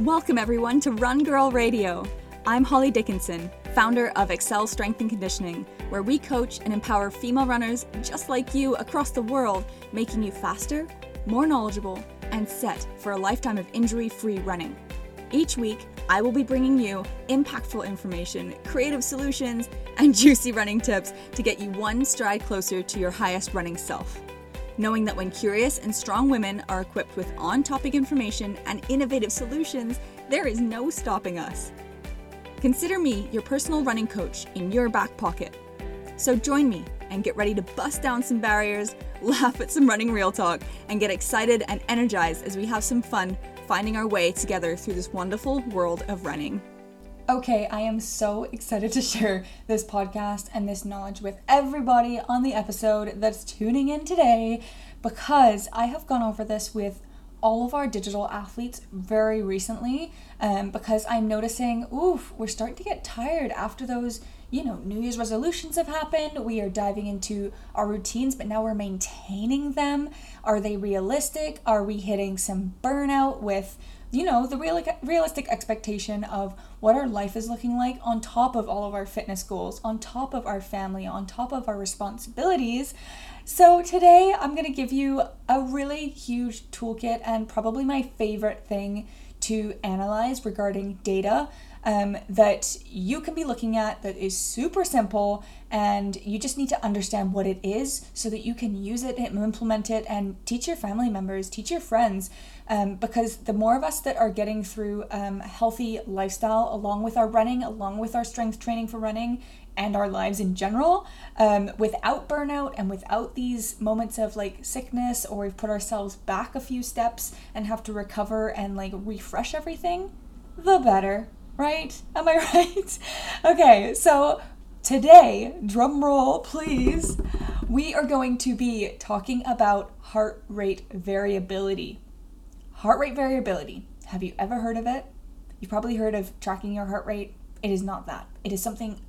Welcome, everyone, to Run Girl Radio. I'm Holly Dickinson, founder of Accel Strength and Conditioning, where we coach and empower female runners just like you across the world, making you faster, more knowledgeable, and set for a lifetime of injury free running. Each week, I will be bringing you impactful information, creative solutions, and juicy running tips to get you one stride closer to your highest running self. Knowing that when curious and strong women are equipped with on topic information and innovative solutions, there is no stopping us. Consider me your personal running coach in your back pocket. So join me and get ready to bust down some barriers, laugh at some running real talk, and get excited and energized as we have some fun finding our way together through this wonderful world of running. Okay, I am so excited to share this podcast and this knowledge with everybody on the episode that's tuning in today because I have gone over this with all of our digital athletes very recently um, because I'm noticing, oof, we're starting to get tired after those, you know, New Year's resolutions have happened. We are diving into our routines, but now we're maintaining them. Are they realistic? Are we hitting some burnout with, you know, the real, realistic expectation of what our life is looking like on top of all of our fitness goals, on top of our family, on top of our responsibilities? So, today I'm going to give you a really huge toolkit and probably my favorite thing to analyze regarding data um, that you can be looking at that is super simple and you just need to understand what it is so that you can use it and implement it and teach your family members, teach your friends. Um, because the more of us that are getting through um, a healthy lifestyle along with our running, along with our strength training for running, and our lives in general um, without burnout and without these moments of like sickness or we've put ourselves back a few steps and have to recover and like refresh everything, the better, right? Am I right? okay, so today, drum roll please, we are going to be talking about heart rate variability. Heart rate variability. Have you ever heard of it? You've probably heard of tracking your heart rate. It is not that. It is something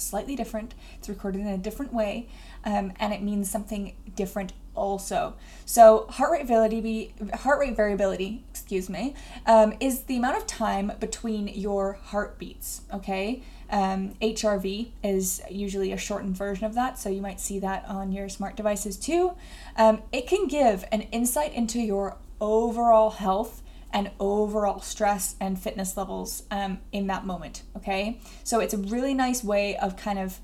slightly different. It's recorded in a different way, um, and it means something different also. So heart rate variability, heart rate variability, excuse me, um, is the amount of time between your heartbeats. Okay, um, HRV is usually a shortened version of that, so you might see that on your smart devices too. Um, it can give an insight into your overall health and overall stress and fitness levels um, in that moment. Okay, so it's a really nice way of kind of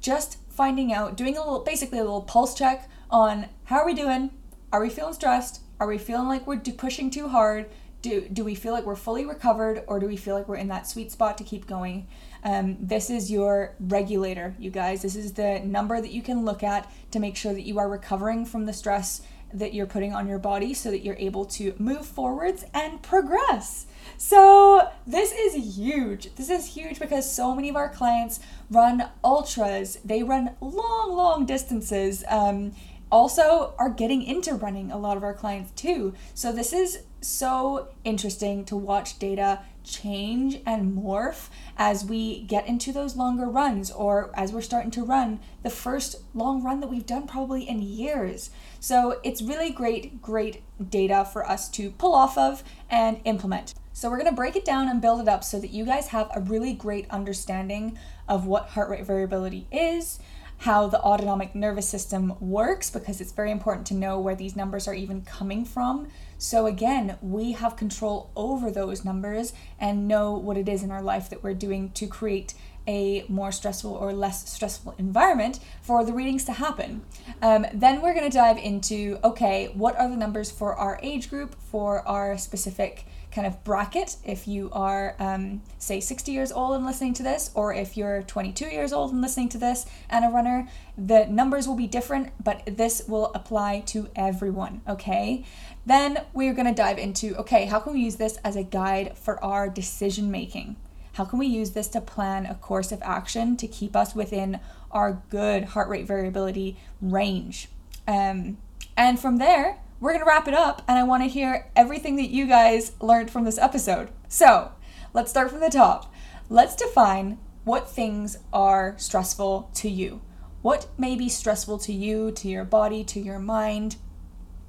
just finding out, doing a little, basically a little pulse check on how are we doing? Are we feeling stressed? Are we feeling like we're pushing too hard? Do, do we feel like we're fully recovered or do we feel like we're in that sweet spot to keep going? Um, this is your regulator, you guys. This is the number that you can look at to make sure that you are recovering from the stress that you're putting on your body so that you're able to move forwards and progress. So, this is huge. This is huge because so many of our clients run ultras, they run long, long distances. Um, also, are getting into running, a lot of our clients too. So, this is so interesting to watch data change and morph as we get into those longer runs or as we're starting to run the first long run that we've done probably in years. So it's really great, great data for us to pull off of and implement. So we're going to break it down and build it up so that you guys have a really great understanding of what heart rate variability is, how the autonomic nervous system works, because it's very important to know where these numbers are even coming from so again, we have control over those numbers and know what it is in our life that we're doing to create a more stressful or less stressful environment for the readings to happen. Um, then we're going to dive into okay, what are the numbers for our age group, for our specific kind of bracket if you are, um, say, 60 years old and listening to this, or if you're 22 years old and listening to this and a runner. The numbers will be different, but this will apply to everyone, okay? Then we're gonna dive into okay, how can we use this as a guide for our decision making? How can we use this to plan a course of action to keep us within our good heart rate variability range? Um, and from there, we're going to wrap it up, and I want to hear everything that you guys learned from this episode. So let's start from the top. Let's define what things are stressful to you. What may be stressful to you, to your body, to your mind?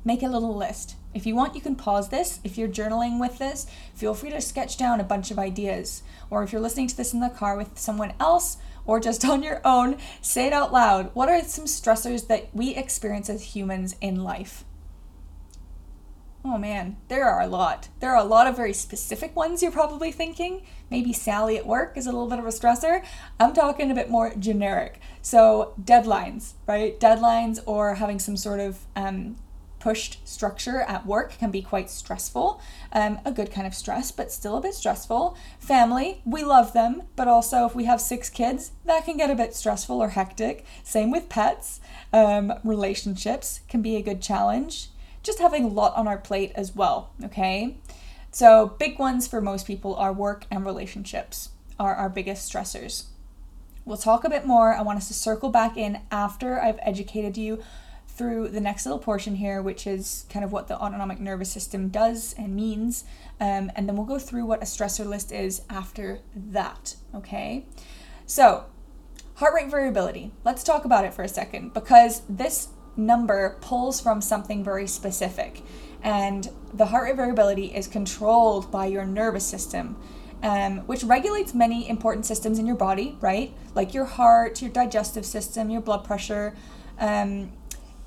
Make a little list. If you want, you can pause this. If you're journaling with this, feel free to sketch down a bunch of ideas. Or if you're listening to this in the car with someone else or just on your own, say it out loud. What are some stressors that we experience as humans in life? Oh man, there are a lot. There are a lot of very specific ones you're probably thinking. Maybe Sally at work is a little bit of a stressor. I'm talking a bit more generic. So, deadlines, right? Deadlines or having some sort of um, pushed structure at work can be quite stressful. Um, a good kind of stress, but still a bit stressful. Family, we love them, but also if we have six kids, that can get a bit stressful or hectic. Same with pets. Um, relationships can be a good challenge just having a lot on our plate as well, okay? So, big ones for most people are work and relationships, are our biggest stressors. We'll talk a bit more. I want us to circle back in after I've educated you through the next little portion here, which is kind of what the autonomic nervous system does and means. Um, and then we'll go through what a stressor list is after that, okay? So, heart rate variability. Let's talk about it for a second because this number pulls from something very specific. And the heart rate variability is controlled by your nervous system, um, which regulates many important systems in your body, right? Like your heart, your digestive system, your blood pressure. Um,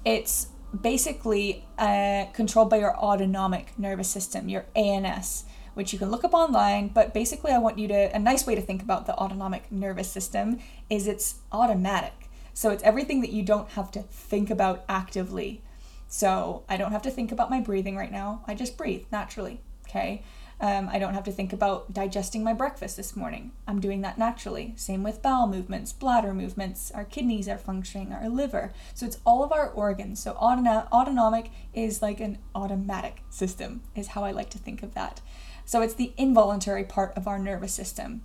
it's basically uh, controlled by your autonomic nervous system, your ANS, which you can look up online. But basically, I want you to, a nice way to think about the autonomic nervous system is it's automatic. So it's everything that you don't have to think about actively. So I don't have to think about my breathing right now. I just breathe naturally. Okay. Um, I don't have to think about digesting my breakfast this morning. I'm doing that naturally. Same with bowel movements, bladder movements, our kidneys are functioning, our liver. So it's all of our organs. So autonomic is like an automatic system, is how I like to think of that. So it's the involuntary part of our nervous system.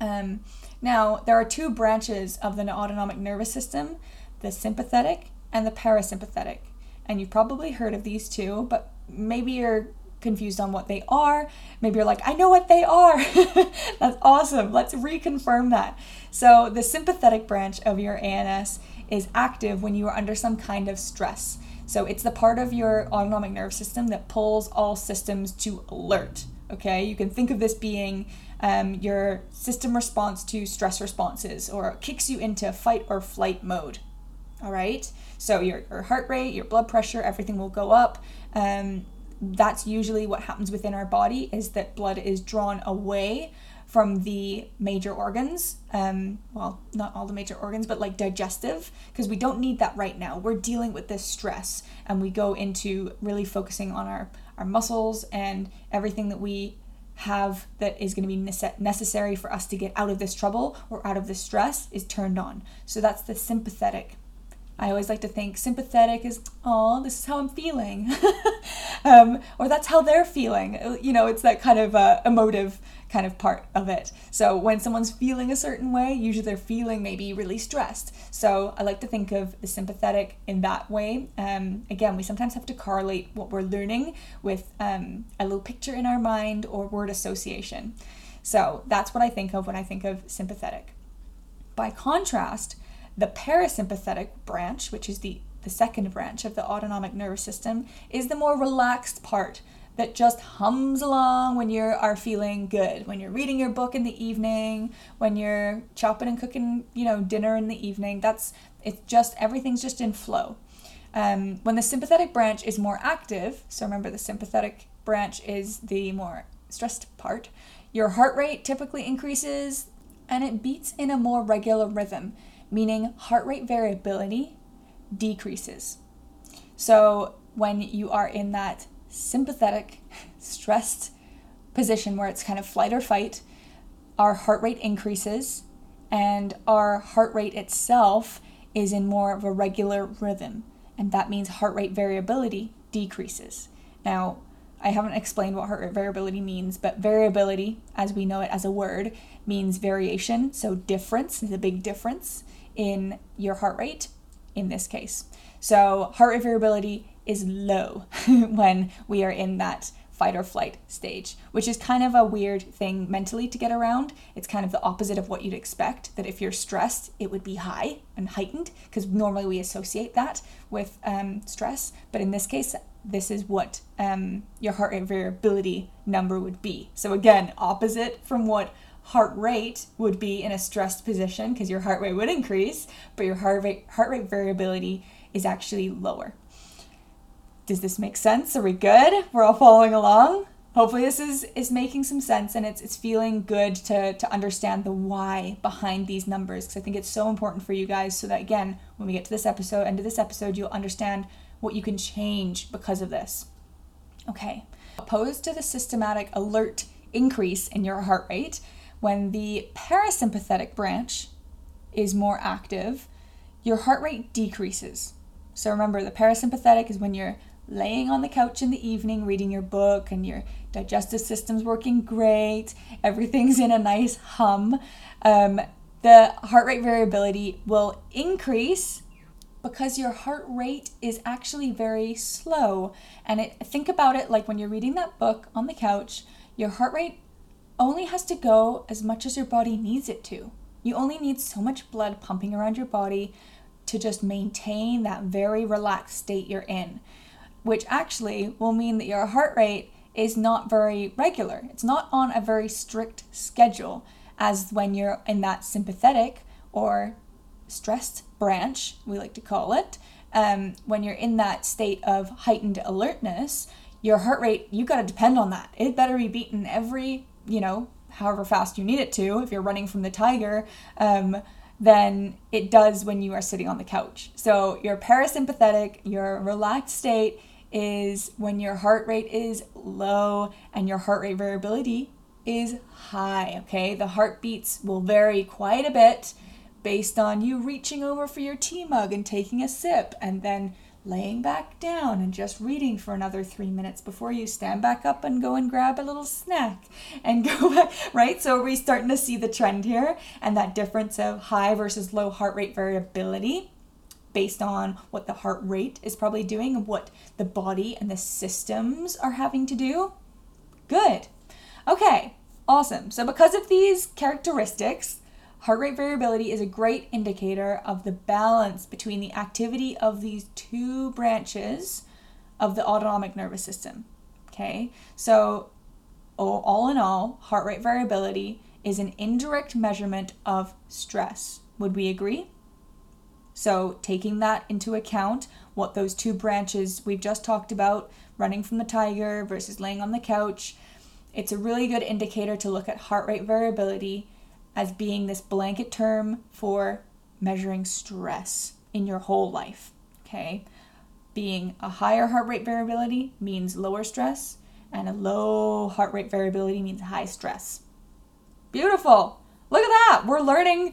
Um, now, there are two branches of the autonomic nervous system the sympathetic and the parasympathetic. And you've probably heard of these two, but maybe you're confused on what they are. Maybe you're like, I know what they are. That's awesome. Let's reconfirm that. So, the sympathetic branch of your ANS is active when you are under some kind of stress. So, it's the part of your autonomic nervous system that pulls all systems to alert. Okay, you can think of this being um, your system response to stress responses or kicks you into fight or flight mode. All right, so your, your heart rate, your blood pressure, everything will go up. Um, that's usually what happens within our body is that blood is drawn away from the major organs. Um, well, not all the major organs, but like digestive, because we don't need that right now. We're dealing with this stress, and we go into really focusing on our our muscles and everything that we have that is going to be necessary for us to get out of this trouble or out of this stress is turned on. So that's the sympathetic. I always like to think sympathetic is, oh, this is how I'm feeling. um, or that's how they're feeling. You know, it's that kind of uh, emotive kind of part of it. So when someone's feeling a certain way, usually they're feeling maybe really stressed. So I like to think of the sympathetic in that way. Um, again, we sometimes have to correlate what we're learning with um, a little picture in our mind or word association. So that's what I think of when I think of sympathetic. By contrast, the parasympathetic branch, which is the, the second branch of the autonomic nervous system, is the more relaxed part that just hums along when you are feeling good, when you're reading your book in the evening, when you're chopping and cooking, you know, dinner in the evening. That's it's just everything's just in flow. Um, when the sympathetic branch is more active, so remember the sympathetic branch is the more stressed part, your heart rate typically increases and it beats in a more regular rhythm, meaning heart rate variability decreases. So when you are in that sympathetic, stressed position where it's kind of flight or fight, our heart rate increases and our heart rate itself is in more of a regular rhythm. And that means heart rate variability decreases. Now, I haven't explained what heart rate variability means, but variability, as we know it as a word, means variation. So, difference, the big difference in your heart rate in this case. So, heart rate variability is low when we are in that fight or flight stage, which is kind of a weird thing mentally to get around. It's kind of the opposite of what you'd expect, that if you're stressed, it would be high and heightened, because normally we associate that with um, stress. But in this case, this is what um, your heart rate variability number would be. So, again, opposite from what heart rate would be in a stressed position, because your heart rate would increase, but your heart rate, heart rate variability is actually lower. Does this make sense? Are we good? We're all following along? Hopefully this is is making some sense and it's it's feeling good to to understand the why behind these numbers because I think it's so important for you guys so that again, when we get to this episode, end of this episode, you'll understand what you can change because of this. Okay. Opposed to the systematic alert increase in your heart rate, when the parasympathetic branch is more active, your heart rate decreases. So remember, the parasympathetic is when you're laying on the couch in the evening reading your book and your digestive system's working great, everything's in a nice hum, um, the heart rate variability will increase because your heart rate is actually very slow. And it, think about it like when you're reading that book on the couch, your heart rate only has to go as much as your body needs it to. You only need so much blood pumping around your body to just maintain that very relaxed state you're in which actually will mean that your heart rate is not very regular. It's not on a very strict schedule as when you're in that sympathetic or stressed branch, we like to call it. Um, when you're in that state of heightened alertness, your heart rate, you got to depend on that. It better be beaten every, you know, however fast you need it to. If you're running from the tiger, um, than it does when you are sitting on the couch. So your parasympathetic, your relaxed state is when your heart rate is low and your heart rate variability is high, okay? The heartbeats will vary quite a bit based on you reaching over for your tea mug and taking a sip and then laying back down and just reading for another three minutes before you stand back up and go and grab a little snack and go back, right? So we're starting to see the trend here and that difference of high versus low heart rate variability based on what the heart rate is probably doing and what the body and the systems are having to do. Good. Okay, awesome. So, because of these characteristics, heart rate variability is a great indicator of the balance between the activity of these two branches of the autonomic nervous system. Okay, so all in all, heart rate variability is an indirect measurement of stress. Would we agree? So, taking that into account, what those two branches we've just talked about, running from the tiger versus laying on the couch, it's a really good indicator to look at heart rate variability as being this blanket term for measuring stress in your whole life. Okay? Being a higher heart rate variability means lower stress, and a low heart rate variability means high stress. Beautiful! Look at that! We're learning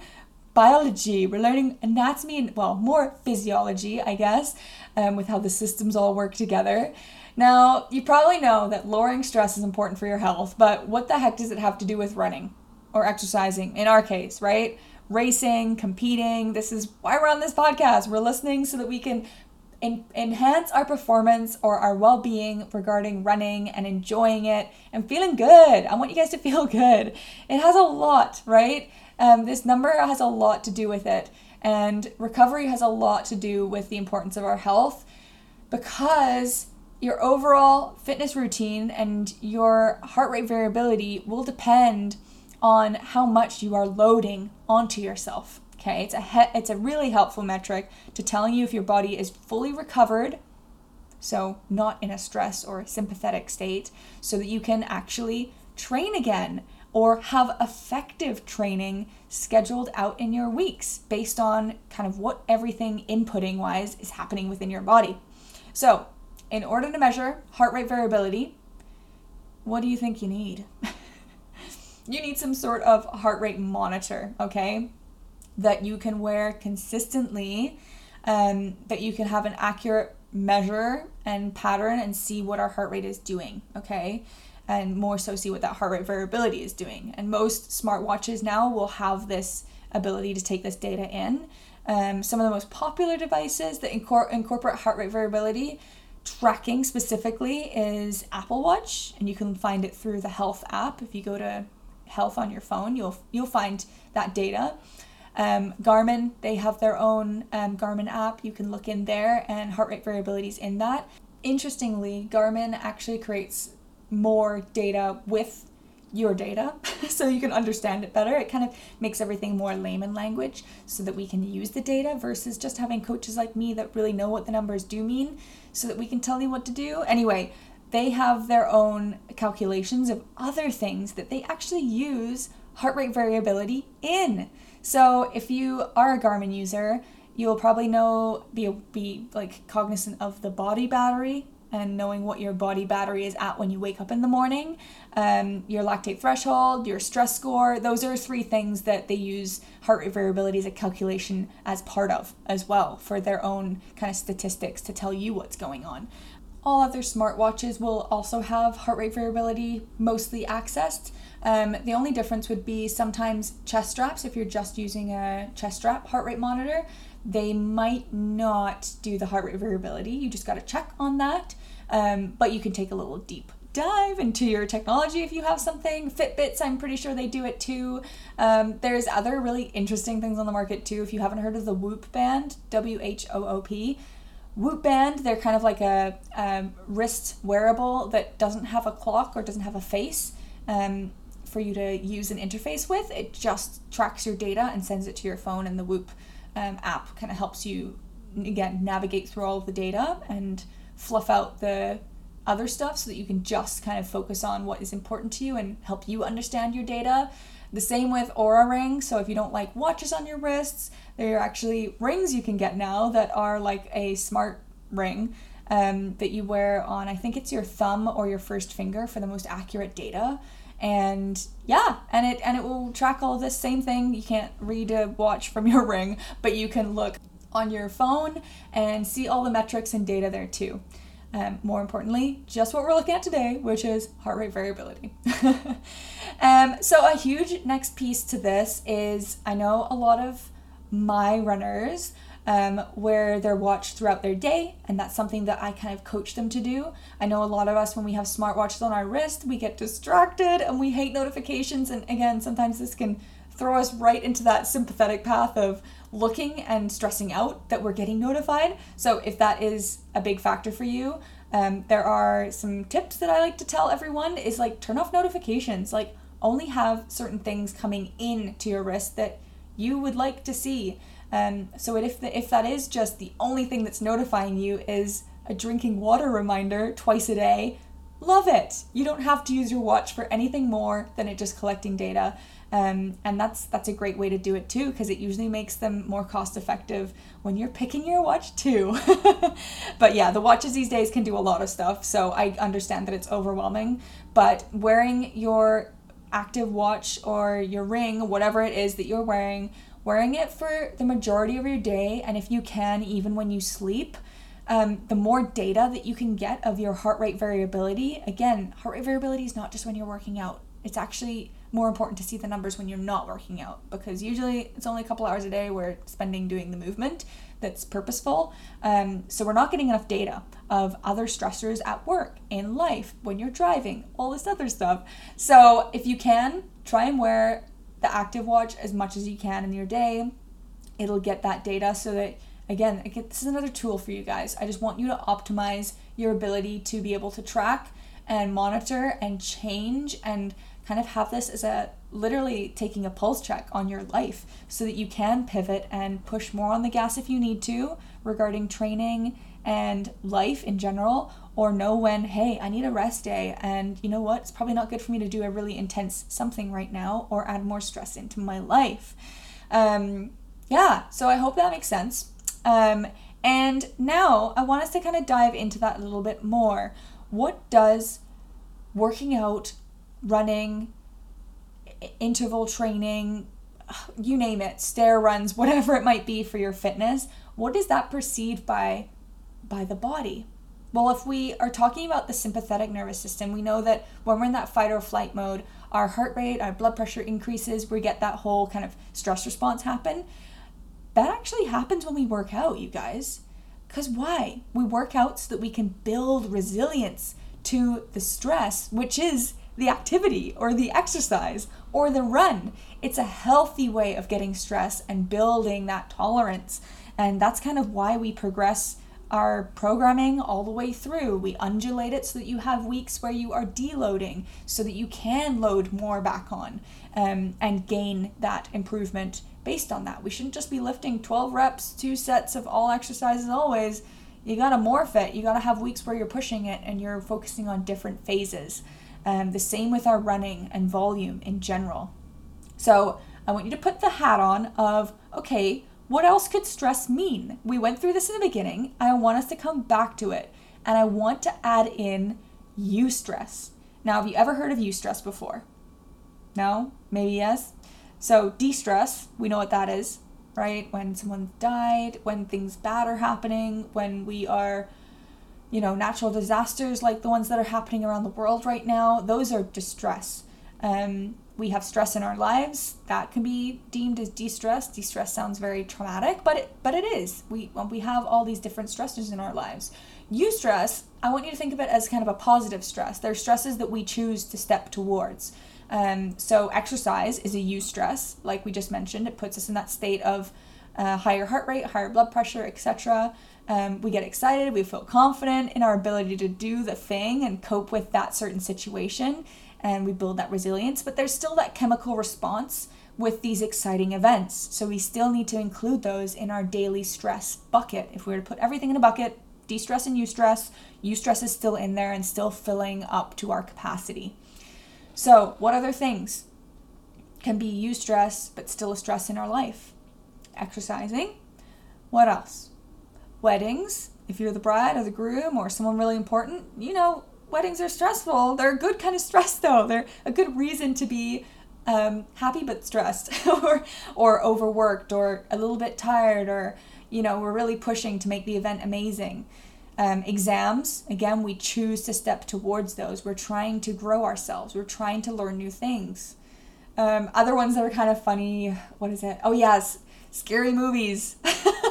biology, we're learning anatomy and, well, more physiology, I guess, um, with how the systems all work together. Now, you probably know that lowering stress is important for your health, but what the heck does it have to do with running or exercising in our case, right? Racing, competing. This is why we're on this podcast. We're listening so that we can en- enhance our performance or our well being regarding running and enjoying it and feeling good. I want you guys to feel good. It has a lot, right? Um, this number has a lot to do with it, and recovery has a lot to do with the importance of our health because your overall fitness routine and your heart rate variability will depend on how much you are loading onto yourself. Okay, it's a he- it's a really helpful metric to telling you if your body is fully recovered, so not in a stress or sympathetic state, so that you can actually train again or have effective training scheduled out in your weeks based on kind of what everything inputting wise is happening within your body. So, in order to measure heart rate variability, what do you think you need? you need some sort of heart rate monitor, okay? That you can wear consistently, um, that you can have an accurate measure and pattern and see what our heart rate is doing, okay? And more so see what that heart rate variability is doing. And most smartwatches now will have this ability to take this data in. Um, some of the most popular devices that incor- incorporate heart rate variability tracking specifically is Apple Watch, and you can find it through the Health app. If you go to Health on your phone, you'll you'll find that data. Um, Garmin, they have their own um, Garmin app. You can look in there, and heart rate variability is in that. Interestingly, Garmin actually creates more data with your data so you can understand it better. It kind of makes everything more layman language so that we can use the data versus just having coaches like me that really know what the numbers do mean so that we can tell you what to do. Anyway, they have their own calculations of other things that they actually use heart rate variability in. So if you are a Garmin user, you'll probably know be be like cognizant of the body battery and knowing what your body battery is at when you wake up in the morning, um, your lactate threshold, your stress score. Those are three things that they use heart rate variability as a calculation as part of as well for their own kind of statistics to tell you what's going on. All other smartwatches will also have heart rate variability mostly accessed. Um, the only difference would be sometimes chest straps, if you're just using a chest strap heart rate monitor, they might not do the heart rate variability. You just got to check on that. Um, but you can take a little deep dive into your technology if you have something. Fitbits, I'm pretty sure they do it too. Um, there's other really interesting things on the market too. If you haven't heard of the Whoop Band, W H O O P, Whoop Band, they're kind of like a um, wrist wearable that doesn't have a clock or doesn't have a face um, for you to use an interface with. It just tracks your data and sends it to your phone, and the Whoop um, app kind of helps you again navigate through all of the data and fluff out the other stuff so that you can just kind of focus on what is important to you and help you understand your data. The same with Oura Ring. So if you don't like watches on your wrists, there are actually rings you can get now that are like a smart ring um, that you wear on, I think it's your thumb or your first finger for the most accurate data. And yeah, and it and it will track all this same thing. You can't read a watch from your ring, but you can look on your phone and see all the metrics and data there too. Um, more importantly, just what we're looking at today, which is heart rate variability. um, so, a huge next piece to this is I know a lot of my runners um, wear their watch throughout their day, and that's something that I kind of coach them to do. I know a lot of us, when we have smartwatches on our wrist, we get distracted and we hate notifications. And again, sometimes this can throw us right into that sympathetic path of looking and stressing out that we're getting notified. So, if that is a big factor for you, um, there are some tips that I like to tell everyone is like turn off notifications. Like, only have certain things coming in to your wrist that you would like to see. Um, so if the, if that is just the only thing that's notifying you is a drinking water reminder twice a day, love it. You don't have to use your watch for anything more than it just collecting data. Um, and that's that's a great way to do it too because it usually makes them more cost effective when you're picking your watch too. but yeah, the watches these days can do a lot of stuff, so I understand that it's overwhelming. But wearing your active watch or your ring, whatever it is that you're wearing, wearing it for the majority of your day, and if you can, even when you sleep. Um, the more data that you can get of your heart rate variability, again, heart rate variability is not just when you're working out. It's actually more important to see the numbers when you're not working out because usually it's only a couple hours a day we're spending doing the movement that's purposeful. Um, so we're not getting enough data of other stressors at work, in life, when you're driving, all this other stuff. So if you can, try and wear the active watch as much as you can in your day. It'll get that data so that again, this is another tool for you guys. I just want you to optimize your ability to be able to track and monitor and change and kind of have this as a literally taking a pulse check on your life so that you can pivot and push more on the gas if you need to regarding training and life in general or know when hey i need a rest day and you know what? It's probably not good for me to do a really intense something right now or add more stress into my life. Um, yeah so i hope that makes sense. Um, and now i want us to kind of dive into that a little bit more. What does working out, running, interval training, you name it, stair runs, whatever it might be for your fitness, what is that perceived by by the body? Well, if we are talking about the sympathetic nervous system, we know that when we're in that fight or flight mode, our heart rate, our blood pressure increases, we get that whole kind of stress response happen. That actually happens when we work out, you guys. Because why? We work out so that we can build resilience to the stress, which is the activity or the exercise or the run. It's a healthy way of getting stress and building that tolerance. And that's kind of why we progress our programming all the way through. We undulate it so that you have weeks where you are deloading so that you can load more back on um, and gain that improvement based on that. We shouldn't just be lifting 12 reps, two sets of all exercises always. You gotta morph it. You gotta have weeks where you're pushing it and you're focusing on different phases. Um, the same with our running and volume in general. So I want you to put the hat on of, okay, what else could stress mean? We went through this in the beginning. I want us to come back to it. And I want to add in eustress. Now, have you ever heard of eustress before? No? Maybe yes? So, de stress, we know what that is, right? When someone died, when things bad are happening, when we are, you know, natural disasters like the ones that are happening around the world right now, those are distress. Um, we have stress in our lives that can be deemed as de-stress. De-stress sounds very traumatic but it but it is. We we have all these different stressors in our lives. Eustress i want you to think of it as kind of a positive stress. They're stresses that we choose to step towards. Um, so exercise is a eustress like we just mentioned. It puts us in that state of uh, higher heart rate higher blood pressure etc um, we get excited we feel confident in our ability to do the thing and cope with that certain situation and we build that resilience, but there's still that chemical response with these exciting events. So we still need to include those in our daily stress bucket. If we were to put everything in a bucket, de stress and eustress, eustress is still in there and still filling up to our capacity. So, what other things can be eustress but still a stress in our life? Exercising. What else? Weddings. If you're the bride or the groom or someone really important, you know, weddings are stressful. They're a good kind of stress, though. They're a good reason to be um, happy but stressed, or or overworked, or a little bit tired, or you know we're really pushing to make the event amazing. Um, exams, again, we choose to step towards those. We're trying to grow ourselves. We're trying to learn new things. Um, other ones that are kind of funny. What is it? Oh yes, scary movies.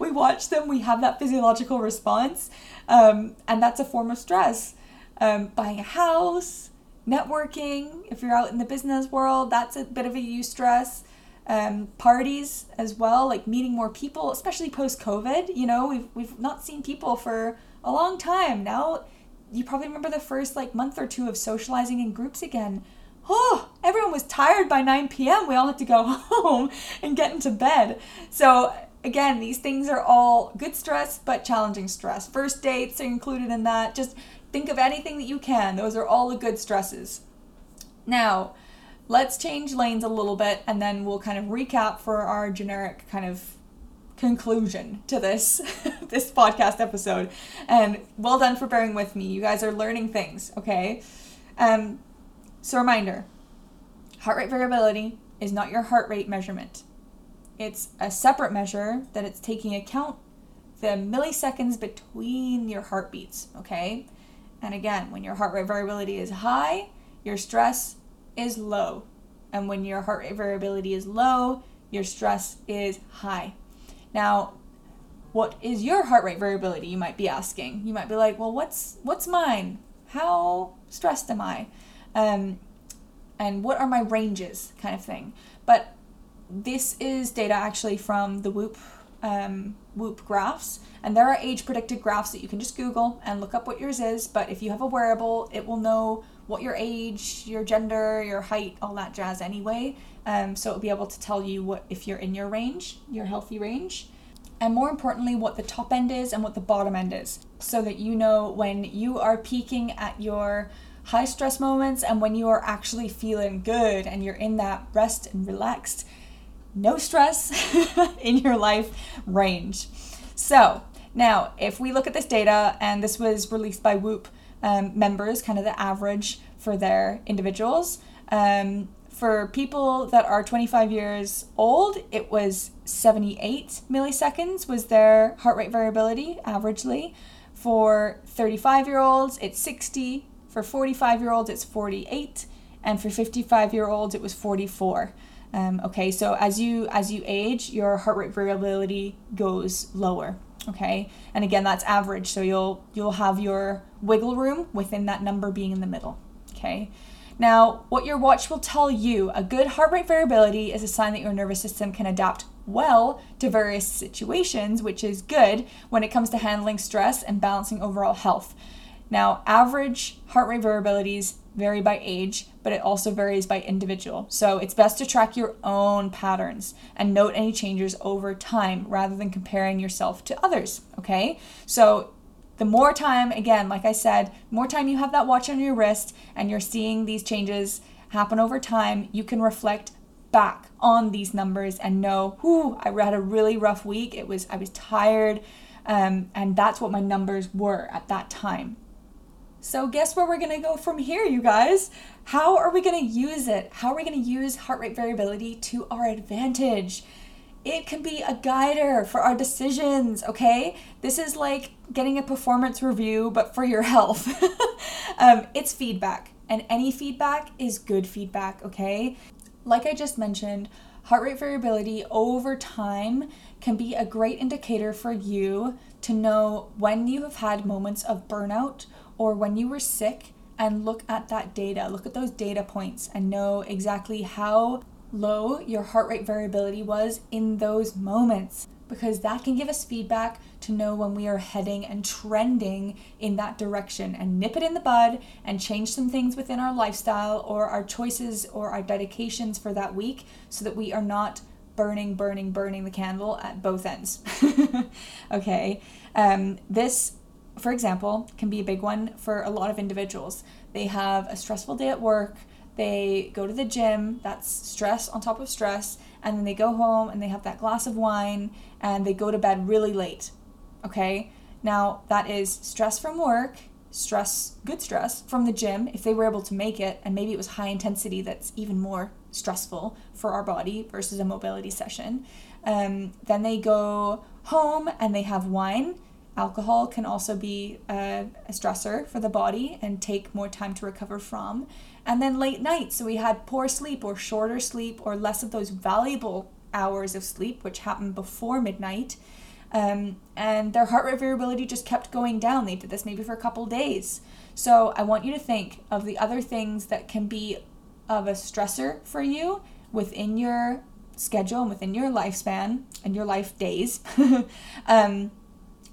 we watch them. We have that physiological response, um, and that's a form of stress um, buying a house, networking. If you're out in the business world, that's a bit of a eustress. Um, parties as well, like meeting more people, especially post COVID. You know, we've we've not seen people for a long time now. You probably remember the first like month or two of socializing in groups again. Oh, everyone was tired by 9 p.m. We all had to go home and get into bed. So again, these things are all good stress, but challenging stress. First dates are included in that. Just Think of anything that you can. Those are all the good stresses. Now, let's change lanes a little bit and then we'll kind of recap for our generic kind of conclusion to this this podcast episode. And well done for bearing with me. You guys are learning things, okay? Um so reminder, heart rate variability is not your heart rate measurement. It's a separate measure that it's taking account the milliseconds between your heartbeats, okay? And again, when your heart rate variability is high, your stress is low. And when your heart rate variability is low, your stress is high. Now, what is your heart rate variability? You might be asking. You might be like, well, what's what's mine? How stressed am I? Um, and what are my ranges, kind of thing. But this is data actually from the Whoop um, Whoop graphs, and there are age predicted graphs that you can just Google and look up what yours is. But if you have a wearable, it will know what your age, your gender, your height, all that jazz anyway. Um, so it'll be able to tell you what if you're in your range, your healthy range. And more importantly, what the top end is and what the bottom end is, so that you know when you are peaking at your high stress moments and when you are actually feeling good and you're in that rest and relaxed no stress in your life range. So, now if we look at this data, and this was released by Whoop um, members, kind of the average for their individuals. Um, for people that are 25 years old, it was 78 milliseconds was their heart rate variability averagely. For 35 year olds, it's 60. For 45 year olds, it's 48. And for 55 year olds, it was 44. Um, okay, so as you as you age, your heart rate variability goes lower. Okay, and again, that's average. So you'll you'll have your wiggle room within that number being in the middle. Okay. Now, what your watch will tell you, a good heart rate variability is a sign that your nervous system can adapt well to various situations, which is good when it comes to handling stress and balancing overall health. Now, average heart rate variabilities vary by age, but it also varies by individual. So it's best to track your own patterns and note any changes over time rather than comparing yourself to others. Okay? So the more time, again, like I said, more time you have that watch on your wrist and you're seeing these changes happen over time, you can reflect back on these numbers and know, whoo, I had a really rough week. It was I was tired, um, and that's what my numbers were at that time. So guess where we're gonna go from here, you guys? How are we gonna use it? How are we gonna use heart rate variability to our advantage? it can be a guider for our decisions, okay? This is like getting a performance review, but for your health. um, it's feedback, and any feedback is good feedback, okay? Like I just mentioned, heart rate variability over time can be a great indicator for you to know when you have had moments of burnout or when you were sick and look at that data, look at those data points and know exactly how low your heart rate variability was in those moments because that can give us feedback to know when we are heading and trending in that direction and nip it in the bud and change some things within our lifestyle or our choices or our dedications for that week so that we are not burning, burning, burning the candle at both ends. okay. Um, this, for example, can be a big one for a lot of individuals. They have a stressful day at work they go to the gym, that's stress on top of stress, and then they go home and they have that glass of wine and they go to bed really late. Okay? Now, that is stress from work, stress, good stress from the gym, if they were able to make it, and maybe it was high intensity that's even more stressful for our body versus a mobility session. Um, then they go home and they have wine. Alcohol can also be a, a stressor for the body and take more time to recover from and then late nights. So we had poor sleep or shorter sleep or less of those valuable hours of sleep, which happened before midnight. Um, and their heart rate variability just kept going down. They did this maybe for a couple days. So I want you to think of the other things that can be of a stressor for you within your schedule and within your lifespan and your life days. um,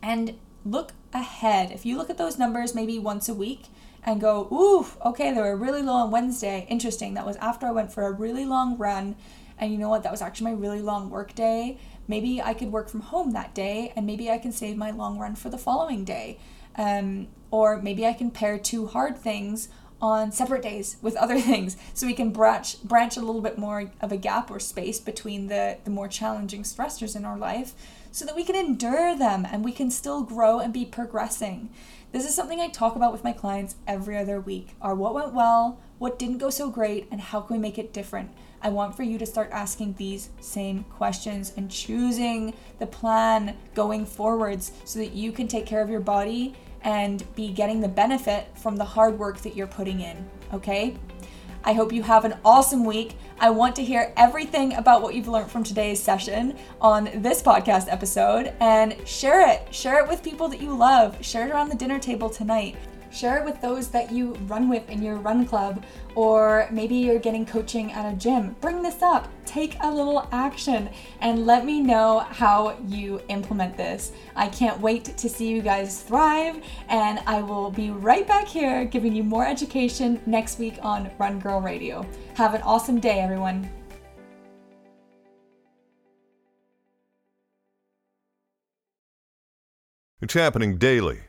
and look ahead. If you look at those numbers maybe once a week, and go, ooh, okay, they were really low on Wednesday. Interesting. That was after I went for a really long run. And you know what? That was actually my really long work day. Maybe I could work from home that day and maybe I can save my long run for the following day. Um, or maybe I can pair two hard things on separate days with other things so we can branch branch a little bit more of a gap or space between the the more challenging stressors in our life so that we can endure them and we can still grow and be progressing this is something I talk about with my clients every other week are what went well, what didn't go so great, and how can we make it different? I want for you to start asking these same questions and choosing the plan going forwards so that you can take care of your body and be getting the benefit from the hard work that you're putting in, okay? I hope you have an awesome week. I want to hear everything about what you've learned from today's session on this podcast episode and share it. Share it with people that you love. Share it around the dinner table tonight. Share it with those that you run with in your run club, or maybe you're getting coaching at a gym. Bring this up, take a little action, and let me know how you implement this. I can't wait to see you guys thrive, and I will be right back here giving you more education next week on Run Girl Radio. Have an awesome day, everyone. It's happening daily.